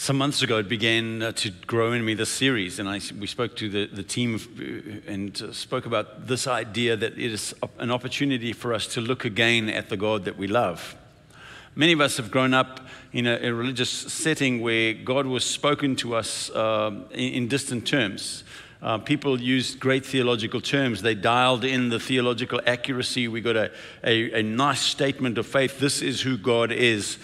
Some months ago, it began uh, to grow in me this series, and I, we spoke to the, the team uh, and uh, spoke about this idea that it is an opportunity for us to look again at the God that we love. Many of us have grown up in a, a religious setting where God was spoken to us uh, in, in, distant terms. Uh, people used great theological terms. They dialed in the theological accuracy. We got a, a, a nice statement of faith. This is who God is.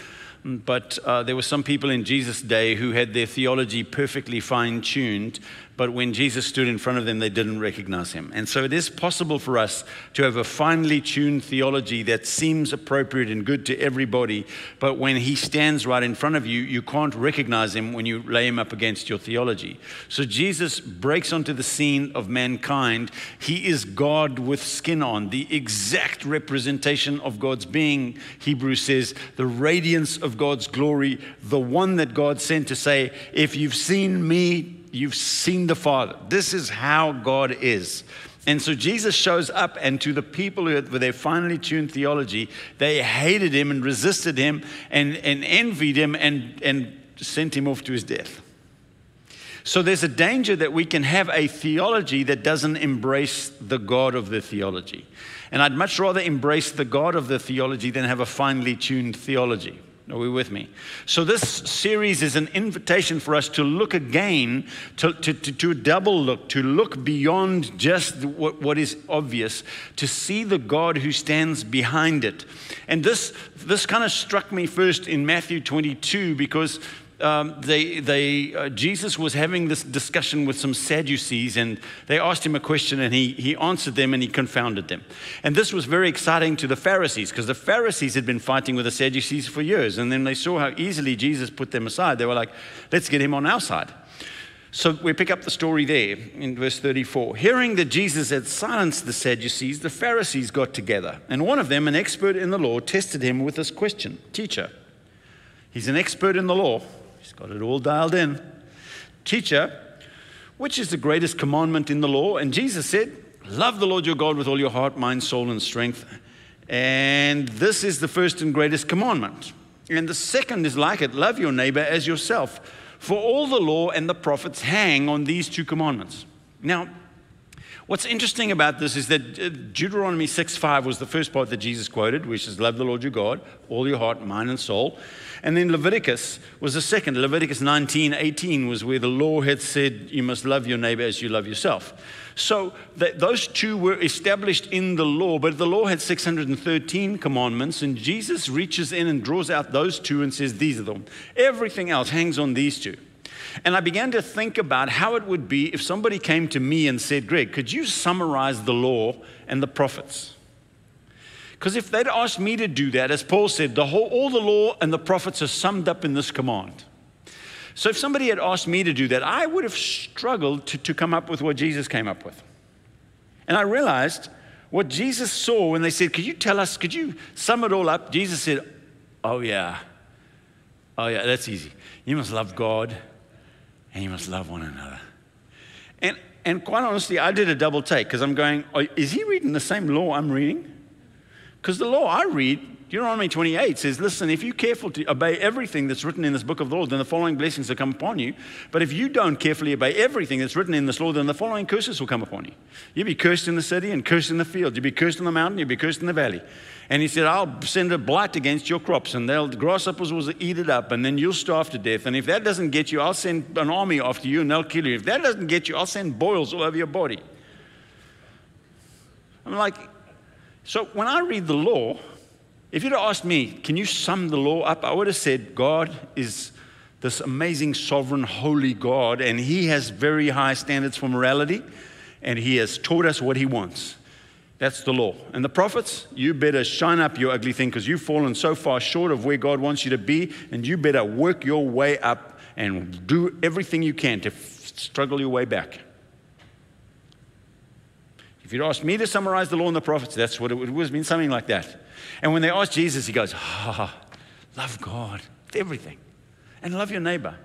But uh, there were some people in Jesus' day who had their theology perfectly fine tuned, but when Jesus stood in front of them, they didn't recognize him. And so it is possible for us to have a finely tuned theology that seems appropriate and good to everybody, but when he stands right in front of you, you can't recognize him when you lay him up against your theology. So Jesus breaks onto the scene of mankind. He is God with skin on, the exact representation of God's being. Hebrews says, the radiance of God's glory, the one that God sent to say, If you've seen me, You've seen the Father. This is how God is. And so Jesus shows up, and to the people who with their finely tuned theology, they hated him and resisted him and, and envied him and, and sent him off to his death. So there's a danger that we can have a theology that doesn't embrace the God of the theology. And I'd much rather embrace the God of the theology than have a finely tuned theology. Are we with me? So, this series is an invitation for us to look again, to, to, to, to double look, to look beyond just what, what is obvious, to see the God who stands behind it. And this, this kind of struck me first in Matthew 22 because um, they, they, uh, Jesus was having this discussion with some Sadducees, and they asked him a question, and he, he answered them and he confounded them. And this was very exciting to the Pharisees, because the Pharisees had been fighting with the Sadducees for years. And then they saw how easily Jesus put them aside. They were like, let's get him on our side. So we pick up the story there in verse 34. Hearing that Jesus had silenced the Sadducees, the Pharisees got together, and one of them, an expert in the law, tested him with this question Teacher, he's an expert in the law. He's got it all dialed in. Teacher, which is the greatest commandment in the law? And Jesus said, Love the Lord your God with all your heart, mind, soul, and strength. And this is the first and greatest commandment. And the second is like it love your neighbor as yourself. For all the law and the prophets hang on these two commandments. Now, What's interesting about this is that uh, Deuteronomy 6:5 was the first part that Jesus quoted, which is love the Lord your God, all your heart, mind, and soul. And then Leviticus was the second. Leviticus 19:18 was where the law had said you must love your neighbor as you love yourself. So those two were established in the law, but the law had 613 commandments, and Jesus reaches in and draws out those two and says, These are them. Everything else hangs on these two. And I began to think about how it would be if somebody came to me and said, Greg, could you summarize the law and the prophets? Because if they'd asked me to do that, as Paul said, the whole, all the law and the prophets are summed up in this command. So if somebody had asked me to do that, I would have struggled to, to come up with what Jesus came up with. And I realized what Jesus saw when they said, Could you tell us, could you sum it all up? Jesus said, Oh, yeah. Oh, yeah, that's easy. You must love God and you must love one another. And, and quite honestly, I did a double take because I'm going, oh, is he reading the same law I'm reading? Because the law I read, Deuteronomy 28 says, listen, if you're careful to obey everything that's written in this book of the law, then the following blessings will come upon you. But if you don't carefully obey everything that's written in this law, then the following curses will come upon you. You'll be cursed in the city and cursed in the field. You'll be cursed in the mountain, you'll be cursed in the valley. And he said, I'll send a blight against your crops, and they'll, the grasshoppers will eat it up, and then you'll starve to death. And if that doesn't get you, I'll send an army after you, and they'll kill you. If that doesn't get you, I'll send boils all over your body. I'm like, so when I read the law, if you'd asked me, can you sum the law up? I would have said, God is this amazing, sovereign, holy God, and He has very high standards for morality, and He has taught us what He wants. That's the law. And the prophets, you better shine up your ugly thing because you've fallen so far short of where God wants you to be, and you better work your way up and do everything you can to f- struggle your way back. If you'd asked me to summarize the law and the prophets, that's what it would have been something like that. And when they asked Jesus, he goes, oh, love God with everything and love your neighbor.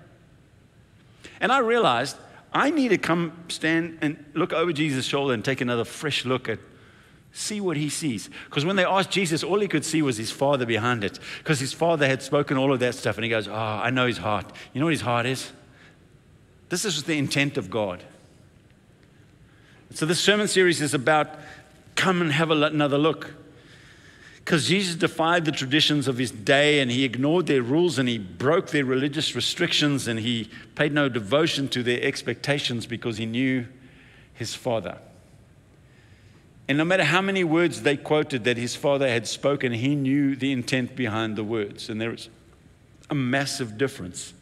And I realized I need to come stand and look over Jesus' shoulder and take another fresh look at See what he sees. Because when they asked Jesus, all he could see was his father behind it. Because his father had spoken all of that stuff. And he goes, Oh, I know his heart. You know what his heart is? This is the intent of God. So, this sermon series is about come and have another look. Because Jesus defied the traditions of his day and he ignored their rules and he broke their religious restrictions and he paid no devotion to their expectations because he knew his Father. And no matter how many words they quoted that his Father had spoken, he knew the intent behind the words. And there is a massive difference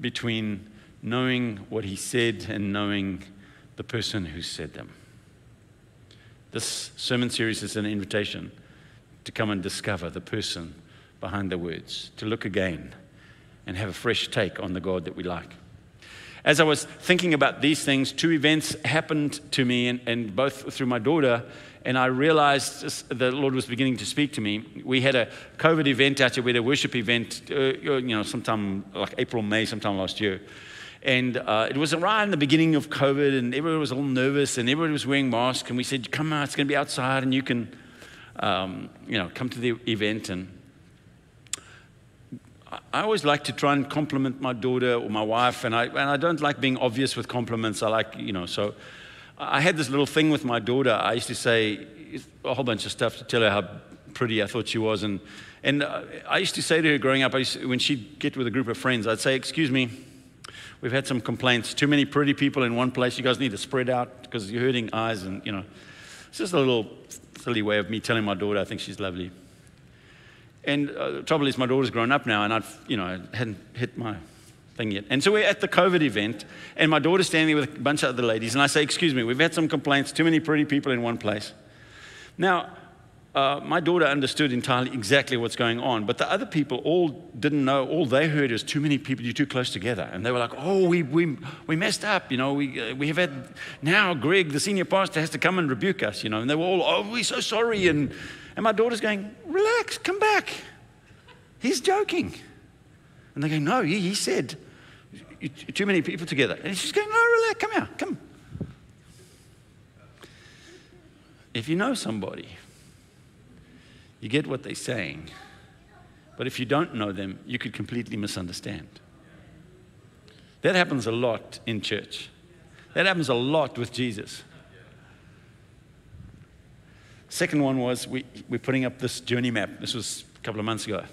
between knowing what he said and knowing the person who said them. This sermon series is an invitation to come and discover the person behind the words, to look again and have a fresh take on the God that we like. As I was thinking about these things, two events happened to me, and, and both through my daughter, and I realized the Lord was beginning to speak to me. We had a COVID event out here, we had a worship event, uh, you know, sometime like April, May, sometime last year. And uh, it was in the beginning of COVID, and everybody was all nervous, and everybody was wearing masks. And we said, "Come out, it's going to be outside, and you can um, you know, come to the event. And I always like to try and compliment my daughter or my wife, and I, and I don't like being obvious with compliments. I like, you know, so I had this little thing with my daughter. I used to say a whole bunch of stuff to tell her how pretty I thought she was. And, and I used to say to her growing up, to, when she'd get with a group of friends, I'd say, Excuse me, we've had some complaints. Too many pretty people in one place. You guys need to spread out because you're hurting eyes. And, you know, it's just a little silly way of me telling my daughter I think she's lovely. And uh, the trouble is, my daughter's grown up now, and I've, you know, hadn't hit my thing yet. And so we're at the COVID event, and my daughter's standing there with a bunch of other ladies, and I say, Excuse me, we've had some complaints, too many pretty people in one place. Now, uh, my daughter understood entirely exactly what's going on, but the other people all didn't know. All they heard was too many people, you're too close together. And they were like, oh, we, we, we messed up. You know, we, uh, we have had, now Greg, the senior pastor, has to come and rebuke us, you know. And they were all, oh, we're so sorry. And, and my daughter's going, relax, come back. He's joking. And they go, no, he, he said, too many people together. And she's going, no, relax, come here, come. If you know somebody, you get what they're saying. But if you don't know them, you could completely misunderstand. That happens a lot in church. That happens a lot with Jesus. Second one was we, we're putting up this journey map. This was a couple of months ago.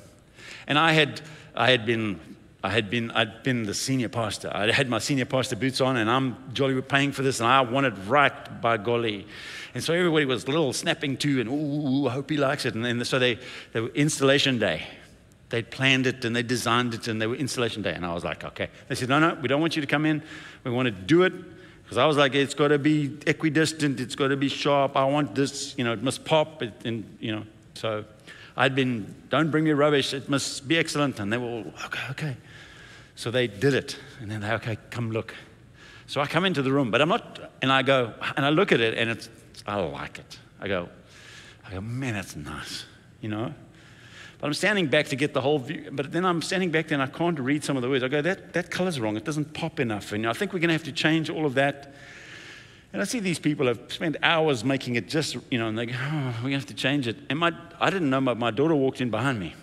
And I had, I had been I had been, I'd been the senior pastor. I had my senior pastor boots on, and I'm jolly paying for this, and I wanted right by golly. And so everybody was a little snapping to and ooh, I hope he likes it. And, then so they, they were installation day. They'd planned it and they designed it, and they were installation day. And I was like, okay. They said, no, no, we don't want you to come in. We want to do it. Because I was like, it's got to be equidistant, it's got to be sharp. I want this, you know, it must pop. It, and, you know, so I'd been, don't bring me rubbish, it must be excellent. And they were all, okay, okay. So they did it. And then they, okay, come look. So I come into the room, but I'm not, and I go, and I look at it, and it's, I like it. I go, I go, man, that's nice, you know? But I'm standing back to get the whole view, but then I'm standing back there and I can't read some of the words. I go, that, that color's wrong. It doesn't pop enough. And I think we're going to have to change all of that. And I see these people have spent hours making it just, you know, and they go, oh, we're going to have to change it. And my, I didn't know, my, my daughter walked in behind me.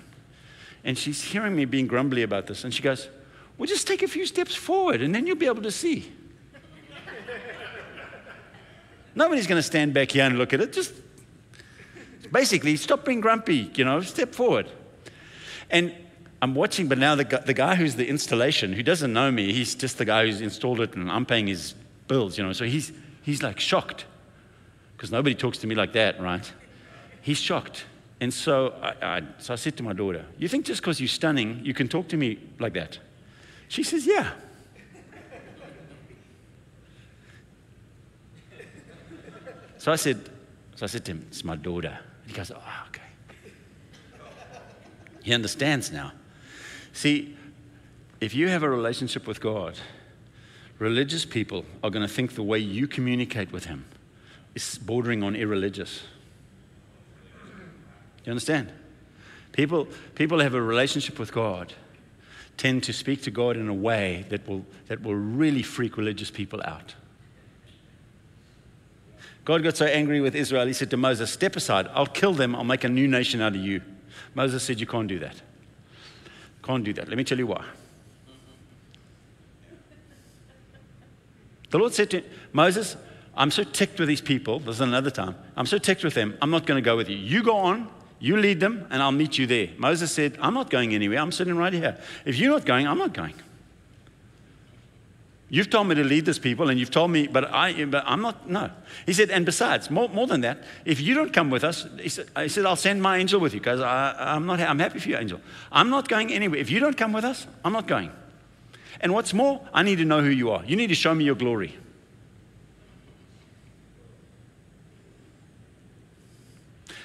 And she's hearing me being grumbly about this. And she goes, well, just take a few steps forward and then you'll be able to see. Nobody's going to stand back here and look at it. Just basically stop being grumpy, you know, step forward. And I'm watching, but now the guy, the guy who's the installation, who doesn't know me, he's just the guy who's installed it and I'm paying his bills, you know. So he's, he's like shocked because nobody talks to me like that, right? He's shocked. And so I, I, so I said to my daughter, You think just because you're stunning, you can talk to me like that? She says, Yeah. So I said, so I said to him, It's my daughter. He goes, Oh, okay. He understands now. See, if you have a relationship with God, religious people are going to think the way you communicate with Him is bordering on irreligious. You understand? People, people have a relationship with God tend to speak to God in a way that will, that will really freak religious people out. God got so angry with Israel, he said to Moses, Step aside, I'll kill them, I'll make a new nation out of you. Moses said, You can't do that. Can't do that. Let me tell you why. The Lord said to Moses, I'm so ticked with these people. This is another time. I'm so ticked with them. I'm not going to go with you. You go on, you lead them, and I'll meet you there. Moses said, I'm not going anywhere. I'm sitting right here. If you're not going, I'm not going. You've told me to lead this people, and you've told me, but, I, but I'm not, no. He said, and besides, more, more than that, if you don't come with us, he said, he said I'll send my angel with you because I'm, not, I'm happy for you, angel. I'm not going anywhere. If you don't come with us, I'm not going. And what's more, I need to know who you are. You need to show me your glory.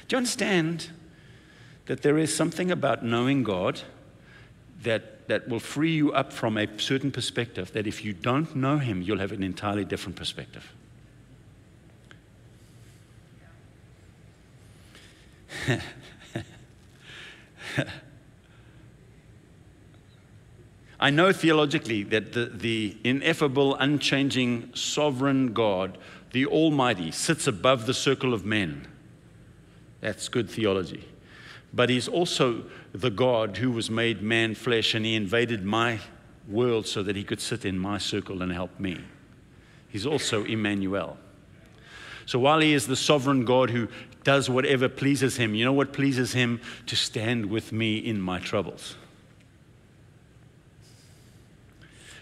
Do you understand that there is something about knowing God that, that will free you up from a certain perspective, that if you don't know Him, you'll have an entirely different perspective? I know theologically that the, the ineffable, unchanging, sovereign God, the Almighty, sits above the circle of men. That's good theology. But He's also the God who was made man flesh and He invaded my world so that He could sit in my circle and help me. He's also Emmanuel. So while He is the sovereign God who does whatever pleases Him, you know what pleases Him? To stand with me in my troubles.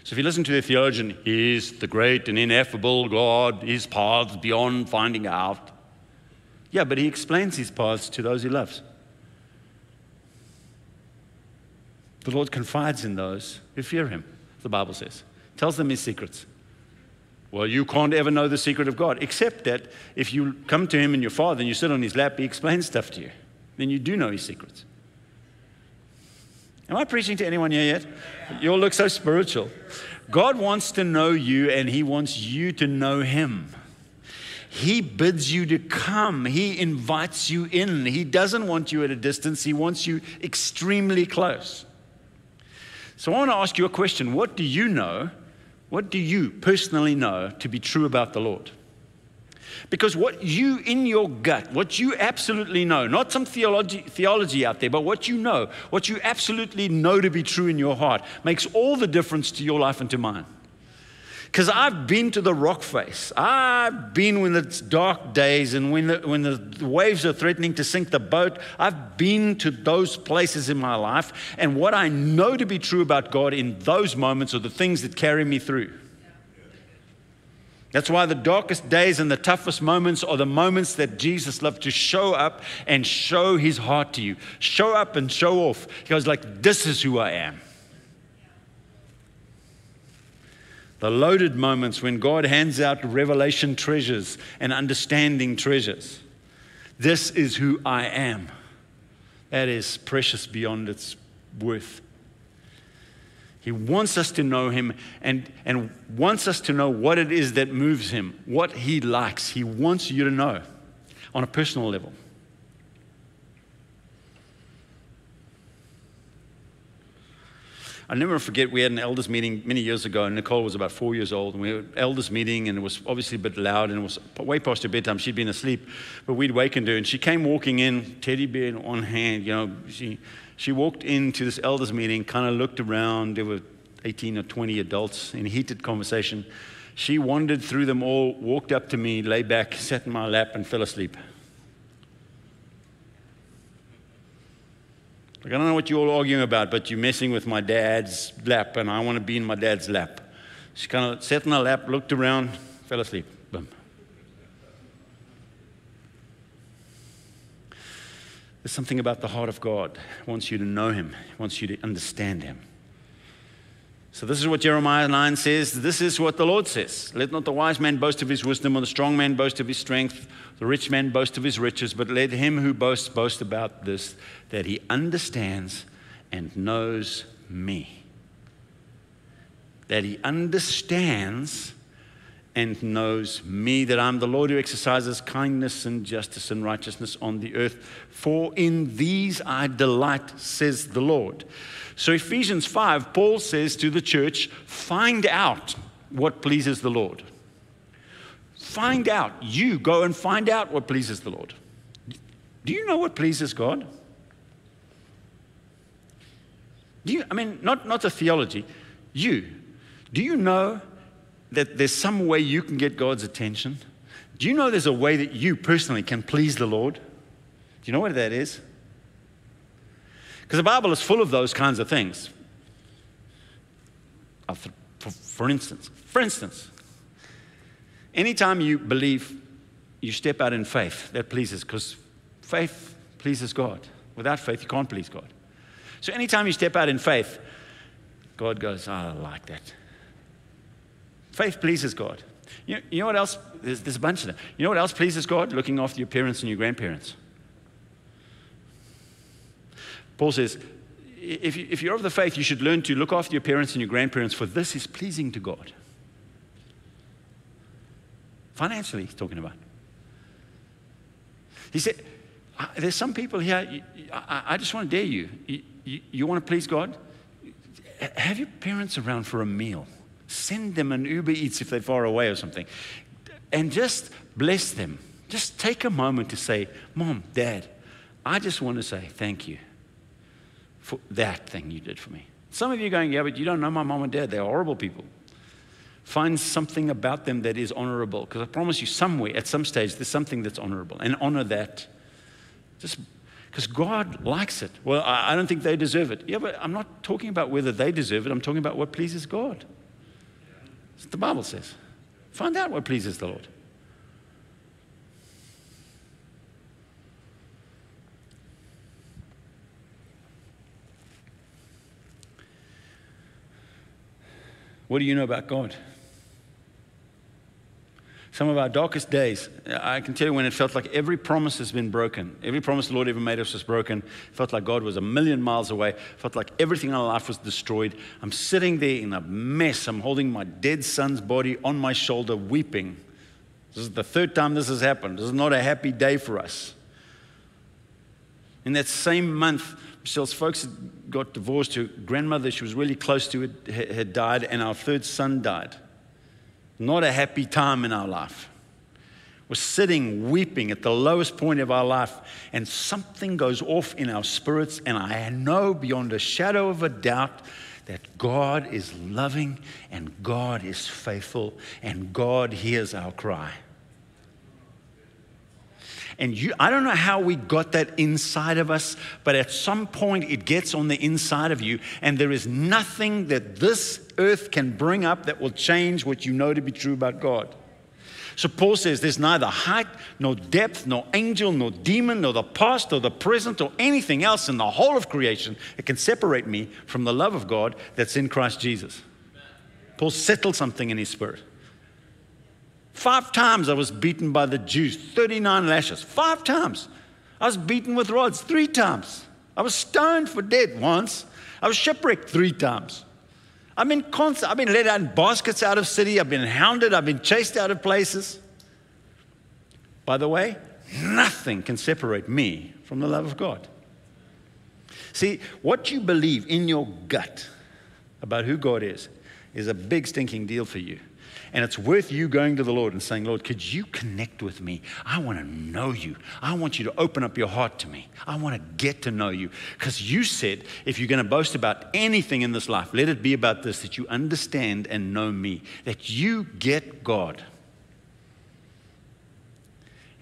So if you listen to the theologian, he's the great and ineffable God, his paths beyond finding out. Yeah, but he explains his paths to those he loves. The Lord confides in those who fear him, the Bible says. Tells them his secrets. Well, you can't ever know the secret of God, except that if you come to him and your father and you sit on his lap, he explains stuff to you. Then you do know his secrets. Am I preaching to anyone here yet? You all look so spiritual. God wants to know you and He wants you to know Him. He bids you to come. He invites you in. He doesn't want you at a distance, He wants you extremely close. So I want to ask you a question. What do you know? What do you personally know to be true about the Lord? Because what you, in your gut, what you absolutely know, not some theology, theology out there, but what you know, what you absolutely know to be true in your heart, makes all the difference to your life and to mine. Because I've been to the rock face. I've been when it's dark days and when the, when the waves are threatening to sink the boat. I've been to those places in my life. And what I know to be true about God in those moments are the things that carry me through. That's why the darkest days and the toughest moments are the moments that Jesus loved to show up and show his heart to you. Show up and show off. He goes like, this is who I am. The loaded moments when God hands out revelation treasures and understanding treasures. This is who I am. That is precious beyond its worth. He wants us to know him and, and wants us to know what it is that moves him, what he likes. He wants you to know on a personal level. I never forget, we had an elders meeting many years ago, and Nicole was about four years old, and we had an elders meeting, and it was obviously a bit loud, and it was way past her bedtime. She'd been asleep, but we'd wakened her, and she came walking in, teddy bear in one hand, you know, she she walked into this elders meeting, kind of looked around. There were 18 or 20 adults in heated conversation. She wandered through them all, walked up to me, lay back, sat in my lap, and fell asleep. Like, I don't know what you're all arguing about, but you're messing with my dad's lap, and I want to be in my dad's lap. She kind of sat in her lap, looked around, fell asleep. Boom. There's something about the heart of God. He wants you to know Him, He wants you to understand Him. So, this is what Jeremiah 9 says. This is what the Lord says. Let not the wise man boast of his wisdom, or the strong man boast of his strength, the rich man boast of his riches, but let him who boasts boast about this, that he understands and knows me. That he understands and knows me, that I'm the Lord who exercises kindness and justice and righteousness on the earth. For in these I delight, says the Lord. So, Ephesians 5, Paul says to the church, find out what pleases the Lord. find out. You go and find out what pleases the Lord. Do you know what pleases God? Do you, I mean, not, not the theology, you. Do you know that there's some way you can get God's attention? Do you know there's a way that you personally can please the Lord? Do you know what that is? Because the Bible is full of those kinds of things. Uh, for instance, for instance, anytime you believe, you step out in faith, that pleases, because faith pleases God. Without faith, you can't please God. So anytime you step out in faith, God goes, oh, I like that. Faith pleases God. You you know what else? There's, there's a bunch of them. You know what else pleases God? Looking after your parents and your grandparents. Paul says, if, you, if you're of the faith, you should learn to look after your parents and your grandparents, for this is pleasing to God. Financially, he's talking about. He said, There's some people here, I, I just want to dare you. You, you. you want to please God? Have your parents around for a meal. Send them an Uber Eats if they're far away or something. And just bless them. Just take a moment to say, Mom, Dad, I just want to say thank you for that thing you did for me. Some of you are going, yeah, but you don't know my mom and dad. They're horrible people. Find something about them that is honorable. Because I promise you, somewhere, at some stage, there's something that's honorable. And honor that. Just because God likes it. Well, I, I don't think they deserve it. Yeah, but I'm not talking about whether they deserve it. I'm talking about what pleases God. That's what the Bible says. Find out what pleases the Lord. What do you know about God? Some of our darkest days, I can tell you when it felt like every promise has been broken. Every promise the Lord ever made us was broken. It felt like God was a million miles away. It felt like everything in our life was destroyed. I'm sitting there in a mess. I'm holding my dead son's body on my shoulder, weeping. This is the third time this has happened. This is not a happy day for us. In that same month, Michelle's folks got divorced. Her grandmother, she was really close to, had, had died, and our third son died. Not a happy time in our life. We're sitting weeping at the lowest point of our life, and something goes off in our spirits, and I know beyond a shadow of a doubt that God is loving and God is faithful and God hears our cry. And you, I don't know how we got that inside of us, but at some point it gets on the inside of you, and there is nothing that this earth can bring up that will change what you know to be true about God. So Paul says there's neither height, nor depth, nor angel, nor demon, nor the past, or the present, or anything else in the whole of creation that can separate me from the love of God that's in Christ Jesus. Paul settled something in his spirit. Five times I was beaten by the Jews, 39 lashes. Five times. I was beaten with rods three times. I was stoned for death once. I was shipwrecked three times. I've been constant. I've been let out in baskets out of city. I've been hounded. I've been chased out of places. By the way, nothing can separate me from the love of God. See, what you believe in your gut about who God is is a big stinking deal for you. And it's worth you going to the Lord and saying, Lord, could you connect with me? I want to know you. I want you to open up your heart to me. I want to get to know you. Because you said, if you're going to boast about anything in this life, let it be about this that you understand and know me, that you get God.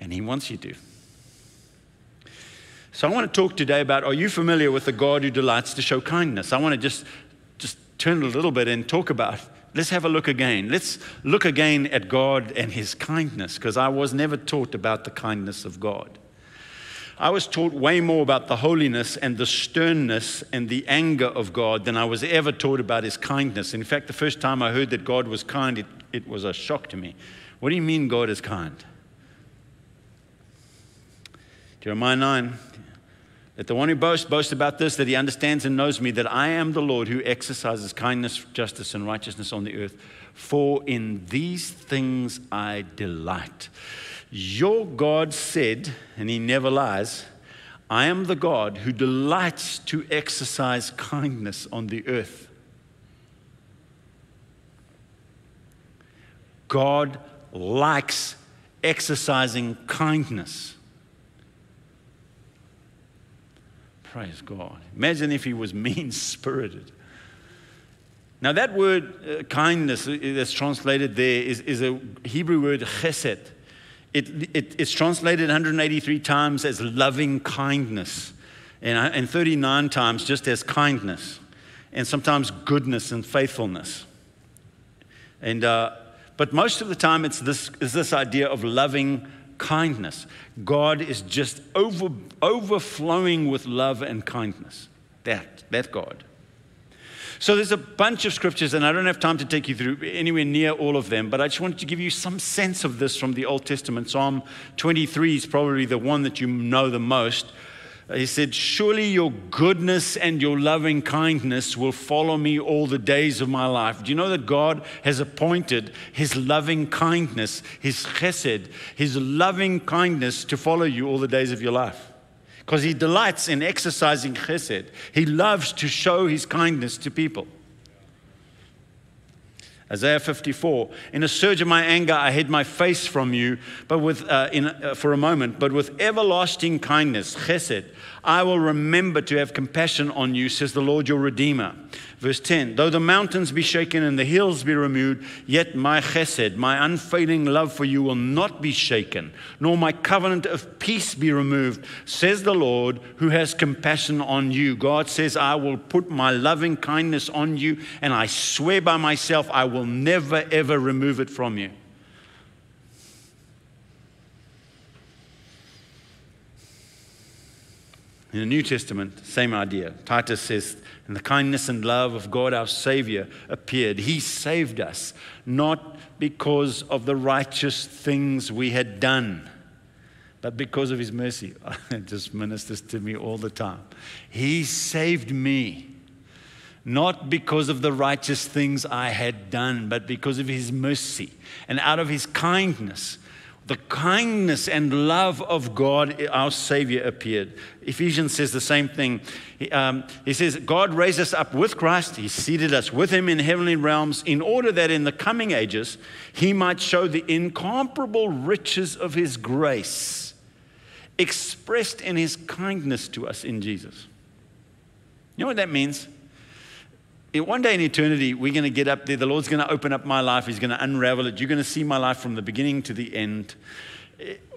And He wants you to. So I want to talk today about are you familiar with the God who delights to show kindness? I want to just, just turn a little bit and talk about let's have a look again. Let's look again at God and His kindness, because I was never taught about the kindness of God. I was taught way more about the holiness and the sternness and the anger of God than I was ever taught about His kindness. In fact, the first time I heard that God was kind, it, it was a shock to me. What do you mean God is kind? Jeremiah 9, that the one who boasts, boasts about this, that he understands and knows me, that I am the Lord who exercises kindness, justice, and righteousness on the earth. For in these things I delight. Your God said, and he never lies, I am the God who delights to exercise kindness on the earth. God likes exercising kindness. Praise God. Imagine if he was mean spirited. Now, that word uh, kindness uh, that's translated there is, is a Hebrew word chesed. It, it, it's translated 183 times as loving kindness, and, uh, and 39 times just as kindness, and sometimes goodness and faithfulness. And, uh, but most of the time, it's this, is this idea of loving kindness. God is just over, overflowing with love and kindness. That, that God. So there's a bunch of scriptures, and I don't have time to take you through anywhere near all of them, but I just wanted to give you some sense of this from the Old Testament. Psalm 23 is probably the one that you know the most. He said, Surely your goodness and your loving kindness will follow me all the days of my life. Do you know that God has appointed his loving kindness, his chesed, his loving kindness to follow you all the days of your life? Because he delights in exercising chesed. He loves to show his kindness to people. Isaiah 54. In a surge of my anger, I hid my face from you, but with, uh, in, uh, for a moment, but with everlasting kindness, chesed, I will remember to have compassion on you, says the Lord your Redeemer. Verse 10 Though the mountains be shaken and the hills be removed, yet my chesed, my unfailing love for you, will not be shaken, nor my covenant of peace be removed, says the Lord who has compassion on you. God says, I will put my loving kindness on you, and I swear by myself, I will never, ever remove it from you. In the New Testament, same idea. Titus says, and the kindness and love of God our Savior appeared. He saved us, not because of the righteous things we had done, but because of His mercy. It just ministers to me all the time. He saved me, not because of the righteous things I had done, but because of His mercy. And out of His kindness, the kindness and love of God, our Savior, appeared. Ephesians says the same thing. He, um, he, says, God raised us up with Christ. He seated us with Him in heavenly realms in order that in the coming ages He might show the incomparable riches of His grace expressed in His kindness to us in Jesus. You know what that means? One day in eternity, we're going to get up there. The Lord's going to open up my life. He's going to unravel it. You're going to see my life from the beginning to the end.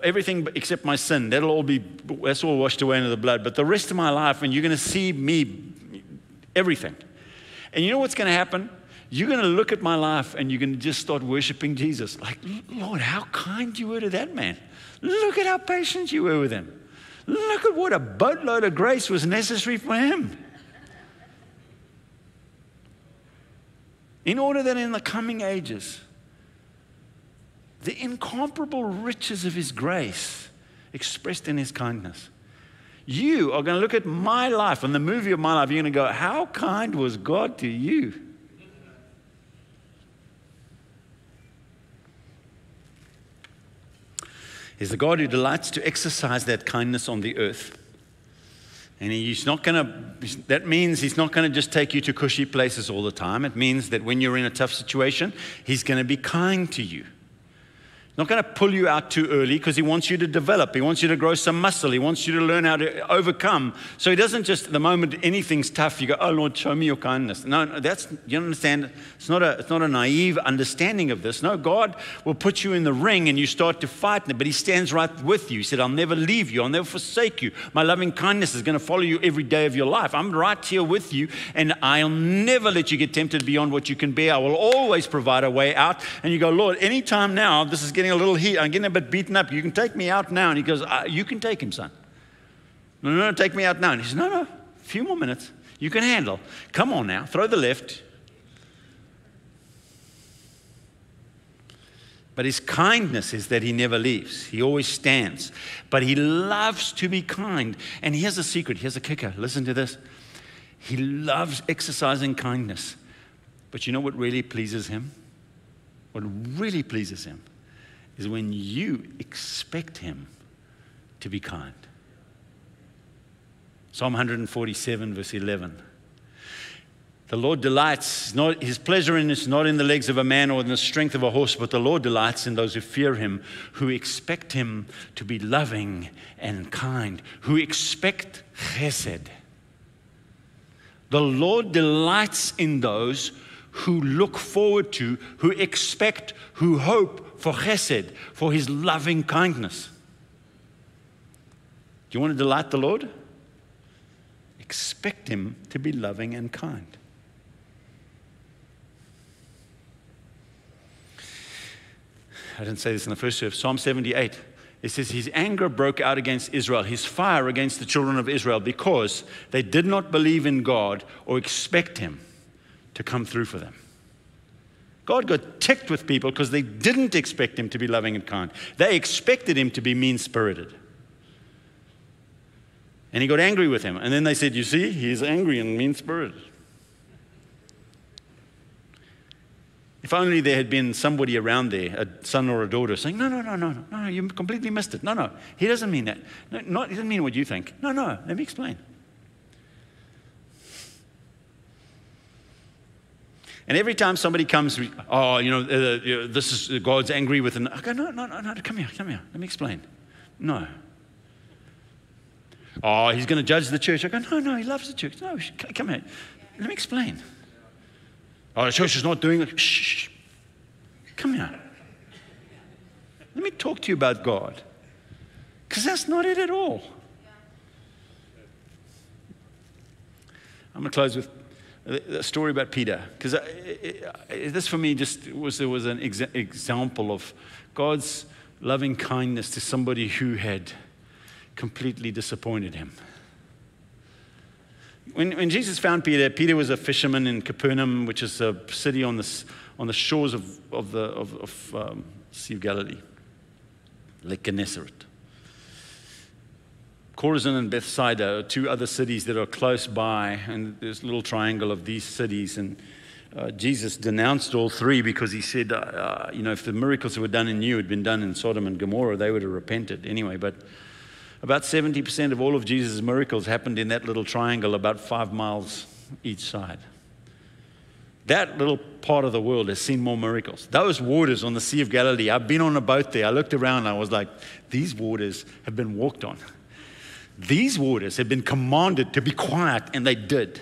Everything except my sin, that'll all be, that's all washed away into the blood. But the rest of my life, and you're going to see me, everything. And you know what's going to happen? You're going to look at my life and you're going to just start worshiping Jesus. Like, Lord, how kind you were to that man. Look at how patient you were with him. Look at what a boatload of grace was necessary for him. In order that in the coming ages, the incomparable riches of His grace expressed in His kindness. You are going to look at my life and the movie of my life. You're going to go, How kind was God to you? He's the God who delights to exercise that kindness on the earth. And he's not going to, that means he's not going to just take you to cushy places all the time. It means that when you're in a tough situation, he's going to be kind to you not going to pull you out too early because he wants you to develop. He wants you to grow some muscle. He wants you to learn how to overcome. So he doesn't just, the moment anything's tough, you go, oh Lord, show me your kindness. No, no that's, you understand, it's not, a, it's not a naive understanding of this. No, God will put you in the ring and you start to fight, but he stands right with you. He said, I'll never leave you. I'll never forsake you. My loving kindness is going to follow you every day of your life. I'm right here with you and I'll never let you get tempted beyond what you can bear. I will always provide a way out. And you go, Lord, anytime now, this is getting getting a little heat. I'm getting a bit beaten up. You can take me out now. And he goes, uh, You can take him, son. No, no, no, take me out now. And he says, No, no, a few more minutes. You can handle. Come on now, throw the lift. But his kindness is that he never leaves. He always stands. But he loves to be kind. And here's a secret here's a kicker. Listen to this. He loves exercising kindness. But you know what really pleases him? What really pleases him is when you expect Him to be kind. Psalm 147, verse 11. The Lord delights, not, his pleasure in is not in the legs of a man or in the strength of a horse, but the Lord delights in those who fear him, who expect him to be loving and kind, who expect chesed. The Lord delights in those who look forward to, who expect, who hope for chesed, for his loving kindness. Do you want to delight the Lord? Expect him to be loving and kind. I didn't say this in the first service. Psalm 78. It says, His anger broke out against Israel, his fire against the children of Israel, because they did not believe in God or expect Him to come through for them. God got ticked with people because they didn't expect Him to be loving and kind. They expected Him to be mean spirited. And He got angry with him. And then they said, You see, He's angry and mean spirited. If only there had been somebody around there, a son or a daughter, saying, No, no, no, no, no, no, you completely missed it. No, no, he doesn't mean that. No, not, he doesn't mean what you think. No, no, let me explain. And every time somebody comes, oh, you know, uh, know this is God's angry with, an, I go, no, no, no, no, come here, come here, let me explain. No. Oh, he's going to judge the church. I go, no, no, he loves the church. No, come here, let me explain. Oh, the church is not doing it. Shh. Come here. Let me talk to you about God. Because that's not it at all. I'm going to close with a story about Peter. Because uh, uh, uh, this for me just was, was an exa- example of God's loving kindness to somebody who had completely disappointed him. When, when Jesus found Peter, Peter was a fisherman in Capernaum, which is a city on the, on the shores of, of the of, of, um, Sea of Galilee, Lake Gennesaret. Chorazin and Bethsaida are two other cities that are close by, and there's a little triangle of these cities. And uh, Jesus denounced all three because he said, uh, uh, you know, if the miracles that were done in you had been done in Sodom and Gomorrah, they would have repented anyway. But about 70% of all of Jesus' miracles happened in that little triangle, about five miles each side. That little part of the world has seen more miracles. Those waters on the Sea of Galilee, I've been on a boat there. I looked around I was like, these waters have been walked on. These waters have been commanded to be quiet, and they did.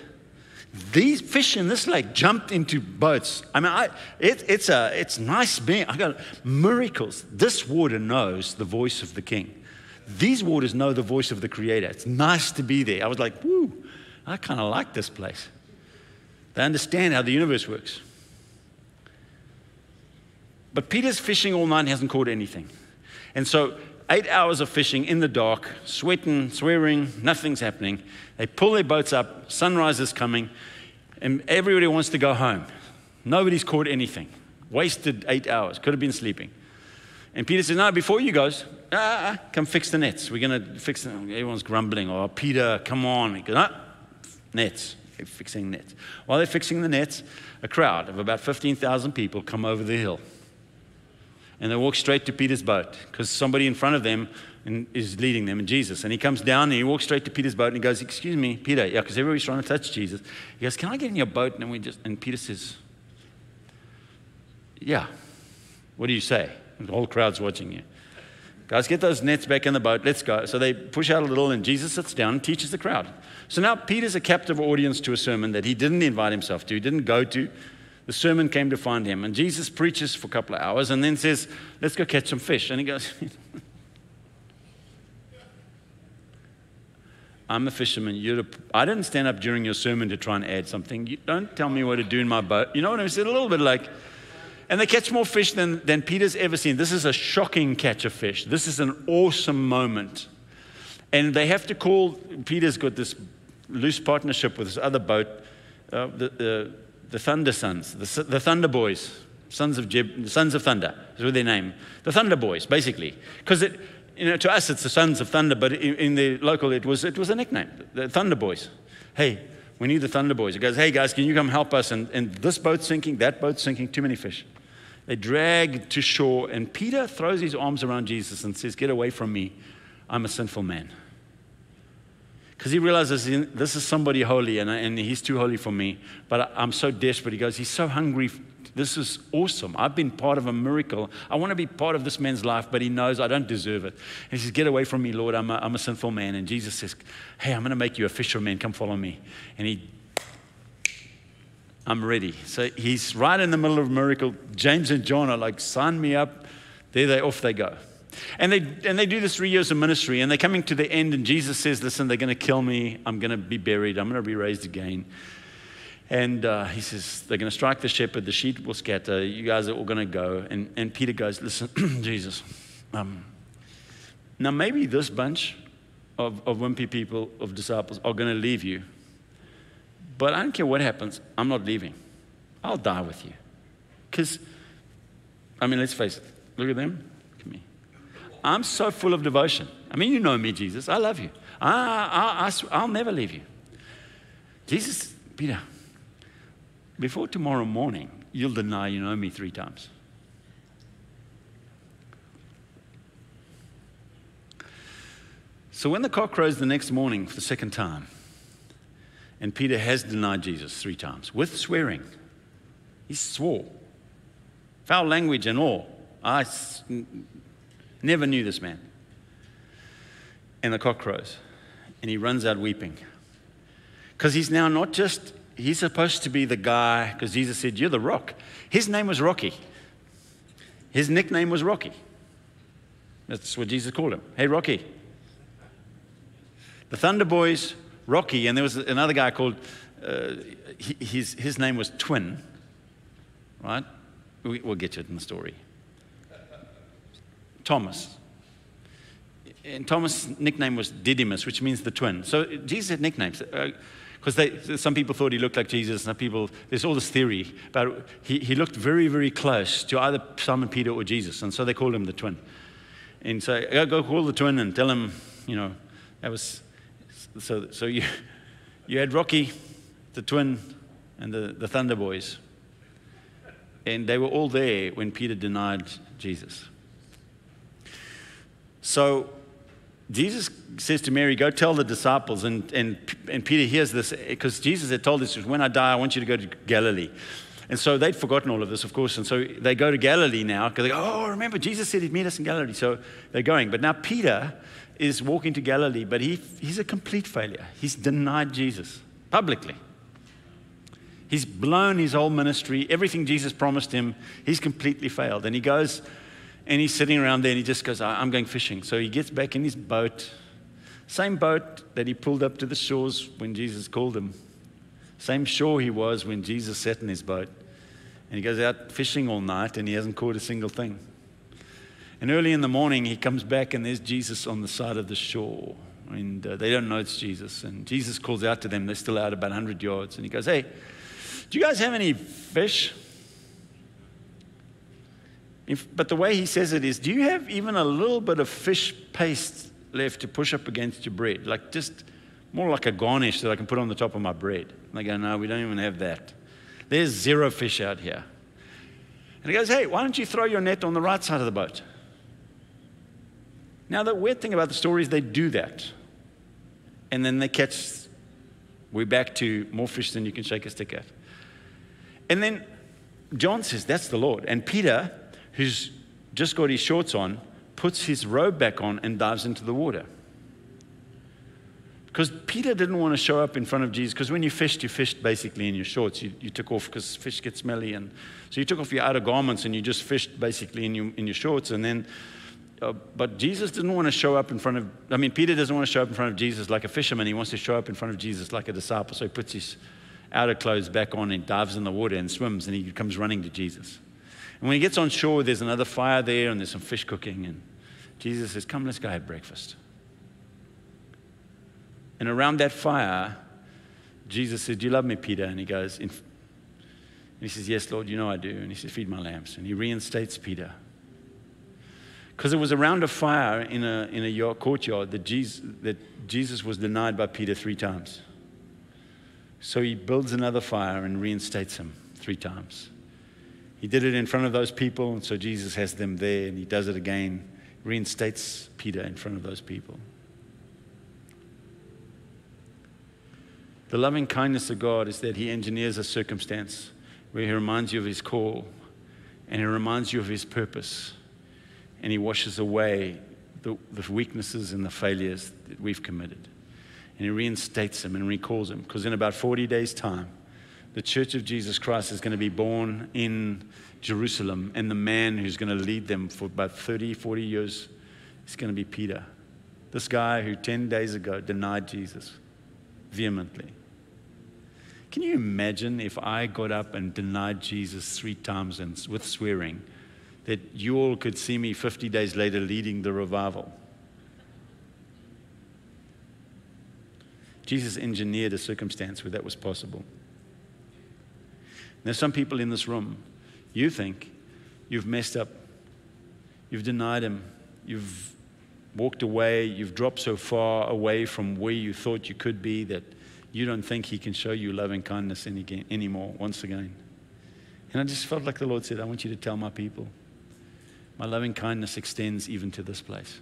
These fish in this lake jumped into boats. I mean, I, it, it's, a, it's nice being. I got miracles. This water knows the voice of the king. These waters know the voice of the Creator. It's nice to be there. I was like, whoo, I kind of like this place. They understand how the universe works. But Peter's fishing all night and hasn't caught anything. And so, eight hours of fishing in the dark, sweating, swearing, nothing's happening. They pull their boats up, sunrise is coming, and everybody wants to go home. Nobody's caught anything. Wasted eight hours, could have been sleeping. And Peter says, No, before you goes, ah, ah, come fix the nets. We're going to fix them. Everyone's grumbling. Oh, Peter, come on. He goes, nets. They're fixing nets. While they're fixing the nets, a crowd of about 15,000 people come over the hill. And they walk straight to Peter's boat because somebody in front of them is leading them, and Jesus. And he comes down and he walks straight to Peter's boat and he goes, Excuse me, Peter. Yeah, because everybody's trying to touch Jesus. He goes, Can I get in your boat? And we just and Peter says, Yeah. What do you say? And the whole crowd's watching you. Guys, get those nets back in the boat. Let's go. So they push out a little, and Jesus sits down and teaches the crowd. So now Peter's a captive audience to a sermon that he didn't invite himself to, he didn't go to. The sermon came to find him. And Jesus preaches for a couple of hours and then says, Let's go catch some fish. And he goes, I'm a fisherman. You're a, I didn't stand up during your sermon to try and add something. You don't tell me what to do in my boat. You know what I mean? It's a little bit like, and they catch more fish than, than Peter's ever seen. This is a shocking catch of fish. This is an awesome moment. And they have to call, Peter's got this loose partnership with this other boat, uh, the, the, the, Thunder Sons, the, the Thunder Boys, Sons of, Jeb, Sons of Thunder is what their name. The Thunder Boys, basically. Because you know, to us it's the Sons of Thunder, but in, in the local it was, it was a nickname, the Thunder Boys. Hey, we need the Thunder Boys. It goes, hey guys, can you come help us? And, and this boat's sinking, that boat's sinking, too many fish. They drag to shore, and Peter throws his arms around Jesus and says, Get away from me. I'm a sinful man. Because he realizes this is somebody holy and, and he's too holy for me. But I'm so desperate. He goes, He's so hungry. This is awesome. I've been part of a miracle. I want to be part of this man's life, but he knows I don't deserve it. And he says, Get away from me, Lord. I'm a, I'm a sinful man. And Jesus says, Hey, I'm going to make you a fisherman. Come follow me. And he I'm ready. So he's right in the middle of a miracle. James and John are like, sign me up. There they off they go. And they, and they do this three years of ministry, and they're coming to the end, and Jesus says, Listen, they're going to kill me. I'm going to be buried. I'm going to be raised again. And uh, he says, They're going to strike the shepherd. The sheep will scatter. You guys are all going to go. And, and Peter goes, Listen, Jesus, um, now maybe this bunch of, of wimpy people, of disciples, are going to leave you. But I don't care what happens, I'm not leaving. I'll die with you. Because, I mean, let's face it, look at them. I'm so full of devotion. I mean, you know me, Jesus. I love you. I, I, I, will never leave you. Jesus, Peter, before tomorrow morning, you'll deny you know me three times. So when the cock crows the next morning for the second time, and Peter has denied Jesus three times with swearing. He swore. Foul language and all. I never knew this man. And the cock crows. And he runs out weeping. Because he's now not just, he's supposed to be the guy, because Jesus said, You're the rock. His name was Rocky. His nickname was Rocky. That's what Jesus called him. Hey, Rocky. The Thunder Boys Rocky, and there was another guy called, uh, his, his name was Twin, right? We, will get to it in the story. Thomas. And Thomas' nickname was Didymus, which means the twin. So Jesus had nicknames. Because uh, some people thought he looked like Jesus, and some people, there's all this theory about he, he looked very, very close to either Simon Peter or Jesus, and so they called him the twin. And so go call the twin and tell him, you know, that was so, so you, you had Rocky, the twin, and the, the Thunder Boys. And they were all there when Peter denied Jesus. So Jesus says to Mary, Go tell the disciples. And, and, and Peter hears this because Jesus had told us, When I die, I want you to go to Galilee. And so they'd forgotten all of this, of course. And so they go to Galilee now because they go, Oh, remember, Jesus said he'd meet us in Galilee. So they're going. But now Peter is walking to Galilee, but he, he's a complete failure. He's denied Jesus publicly. He's blown his whole ministry, everything Jesus promised him, he's completely failed. And he goes and he's sitting around there and he just goes, I'm going fishing. So he gets back in his boat, same boat that he pulled up to the shores when Jesus called him, same shore he was when Jesus sat in his boat. And he goes out fishing all night and he hasn't caught a single thing. And early in the morning, he comes back and there's Jesus on the side of the shore. And uh, they don't know it's Jesus. And Jesus calls out to them. They're still out about 100 yards. And he goes, Hey, do you guys have any fish? But the way he says it is, Do you have even a little bit of fish paste left to push up against your bread? Like just more like a garnish that I can put on the top of my bread. And they go, No, we don't even have that. There's zero fish out here. And he goes, Hey, why don't you throw your net on the right side of the boat? Now, the weird thing about the story is they do that. And then they catch, we're back to more fish than you can shake a stick at. And then John says, That's the Lord. And Peter, who's just got his shorts on, puts his robe back on and dives into the water. Because Peter didn't want to show up in front of Jesus, because when you fished, you fished basically in your shorts. You, you took off because fish get smelly. And so you took off your outer garments and you just fished basically in your, in your shorts. And then uh, but Jesus didn't want to show up in front of, I mean, Peter doesn't want to show up in front of Jesus like a fisherman. He wants to show up in front of Jesus like a disciple. So he puts his outer clothes back on and dives in the water and swims and he comes running to Jesus. And when he gets on shore, there's another fire there and there's some fish cooking. And Jesus says, Come, let's go have breakfast. And around that fire, Jesus said, Do you love me, Peter? And he goes, and he says, Yes, Lord, you know I do. And he says, Feed my lambs. And he reinstates Peter. Because it was around a fire in a, in a courtyard that Jesus, that Jesus was denied by Peter three times. So he builds another fire and reinstates him three times. He did it in front of those people, and so Jesus has them there, and he does it again, reinstates Peter in front of those people. The loving kindness of God is that He engineers a circumstance where He reminds you of His call and He reminds you of His purpose and He washes away the, the weaknesses and the failures that we've committed. And He reinstates them and recalls them because in about 40 days' time, the church of Jesus Christ is going to be born in Jerusalem, and the man who's going to lead them for about 30, 40 years is going to be Peter. This guy who 10 days ago denied Jesus vehemently. Can you imagine if I got up and denied Jesus three times and with swearing that you all could see me 50 days later leading the revival? Jesus engineered a circumstance where that was possible. There's some people in this room, you think you've messed up, you've denied Him, you've walked away, you've dropped so far away from where you thought you could be that you don't think He can show you loving kindness any, anymore, once again. And I just felt like the Lord said, I want you to tell my people, my loving kindness extends even to this place.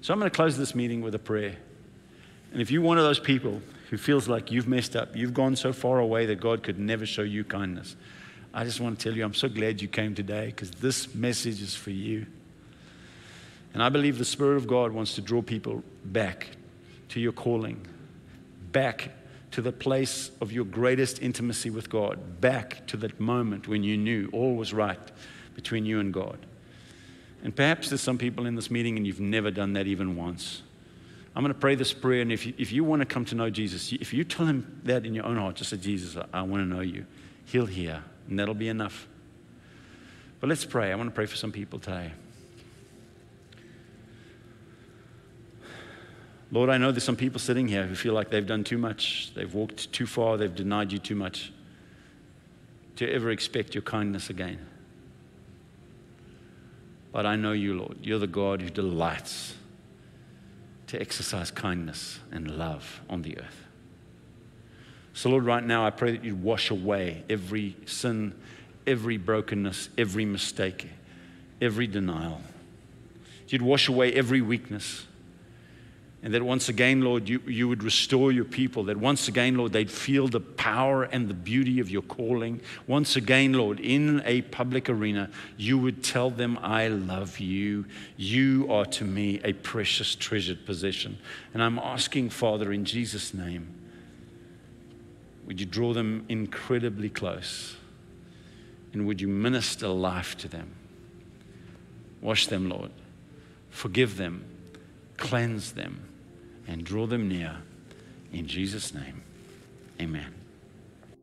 So I'm going to close this meeting with a prayer. And if you're one of those people who feels like you've messed up, you've gone so far away that God could never show you kindness, I just want to tell you, I'm so glad you came today because this message is for you. And I believe the Spirit of God wants to draw people back to your calling, back to the place of your greatest intimacy with God, back to that moment when you knew all was right between you and God. And perhaps there's some people in this meeting and you've never done that even once. I'm going to pray this prayer, and if you, if you want to come to know Jesus, if you tell him that in your own heart, just say, Jesus, I, I want to know you, he'll hear, and that'll be enough. But let's pray. I want to pray for some people today. Lord, I know there's some people sitting here who feel like they've done too much, they've walked too far, they've denied you too much to ever expect your kindness again. But I know you, Lord. You're the God who delights to exercise kindness and love on the earth. So, Lord, right now I pray that you'd wash away every sin, every brokenness, every mistake, every denial. You'd wash away every weakness. And that once again, Lord, you, you would restore your people. That once again, Lord, they'd feel the power and the beauty of your calling. Once again, Lord, in a public arena, you would tell them, I love you. You are to me a precious, treasured possession. And I'm asking, Father, in Jesus' name, would you draw them incredibly close? And would you minister life to them? Wash them, Lord. Forgive them. Cleanse them and draw them near. In Jesus' name, amen.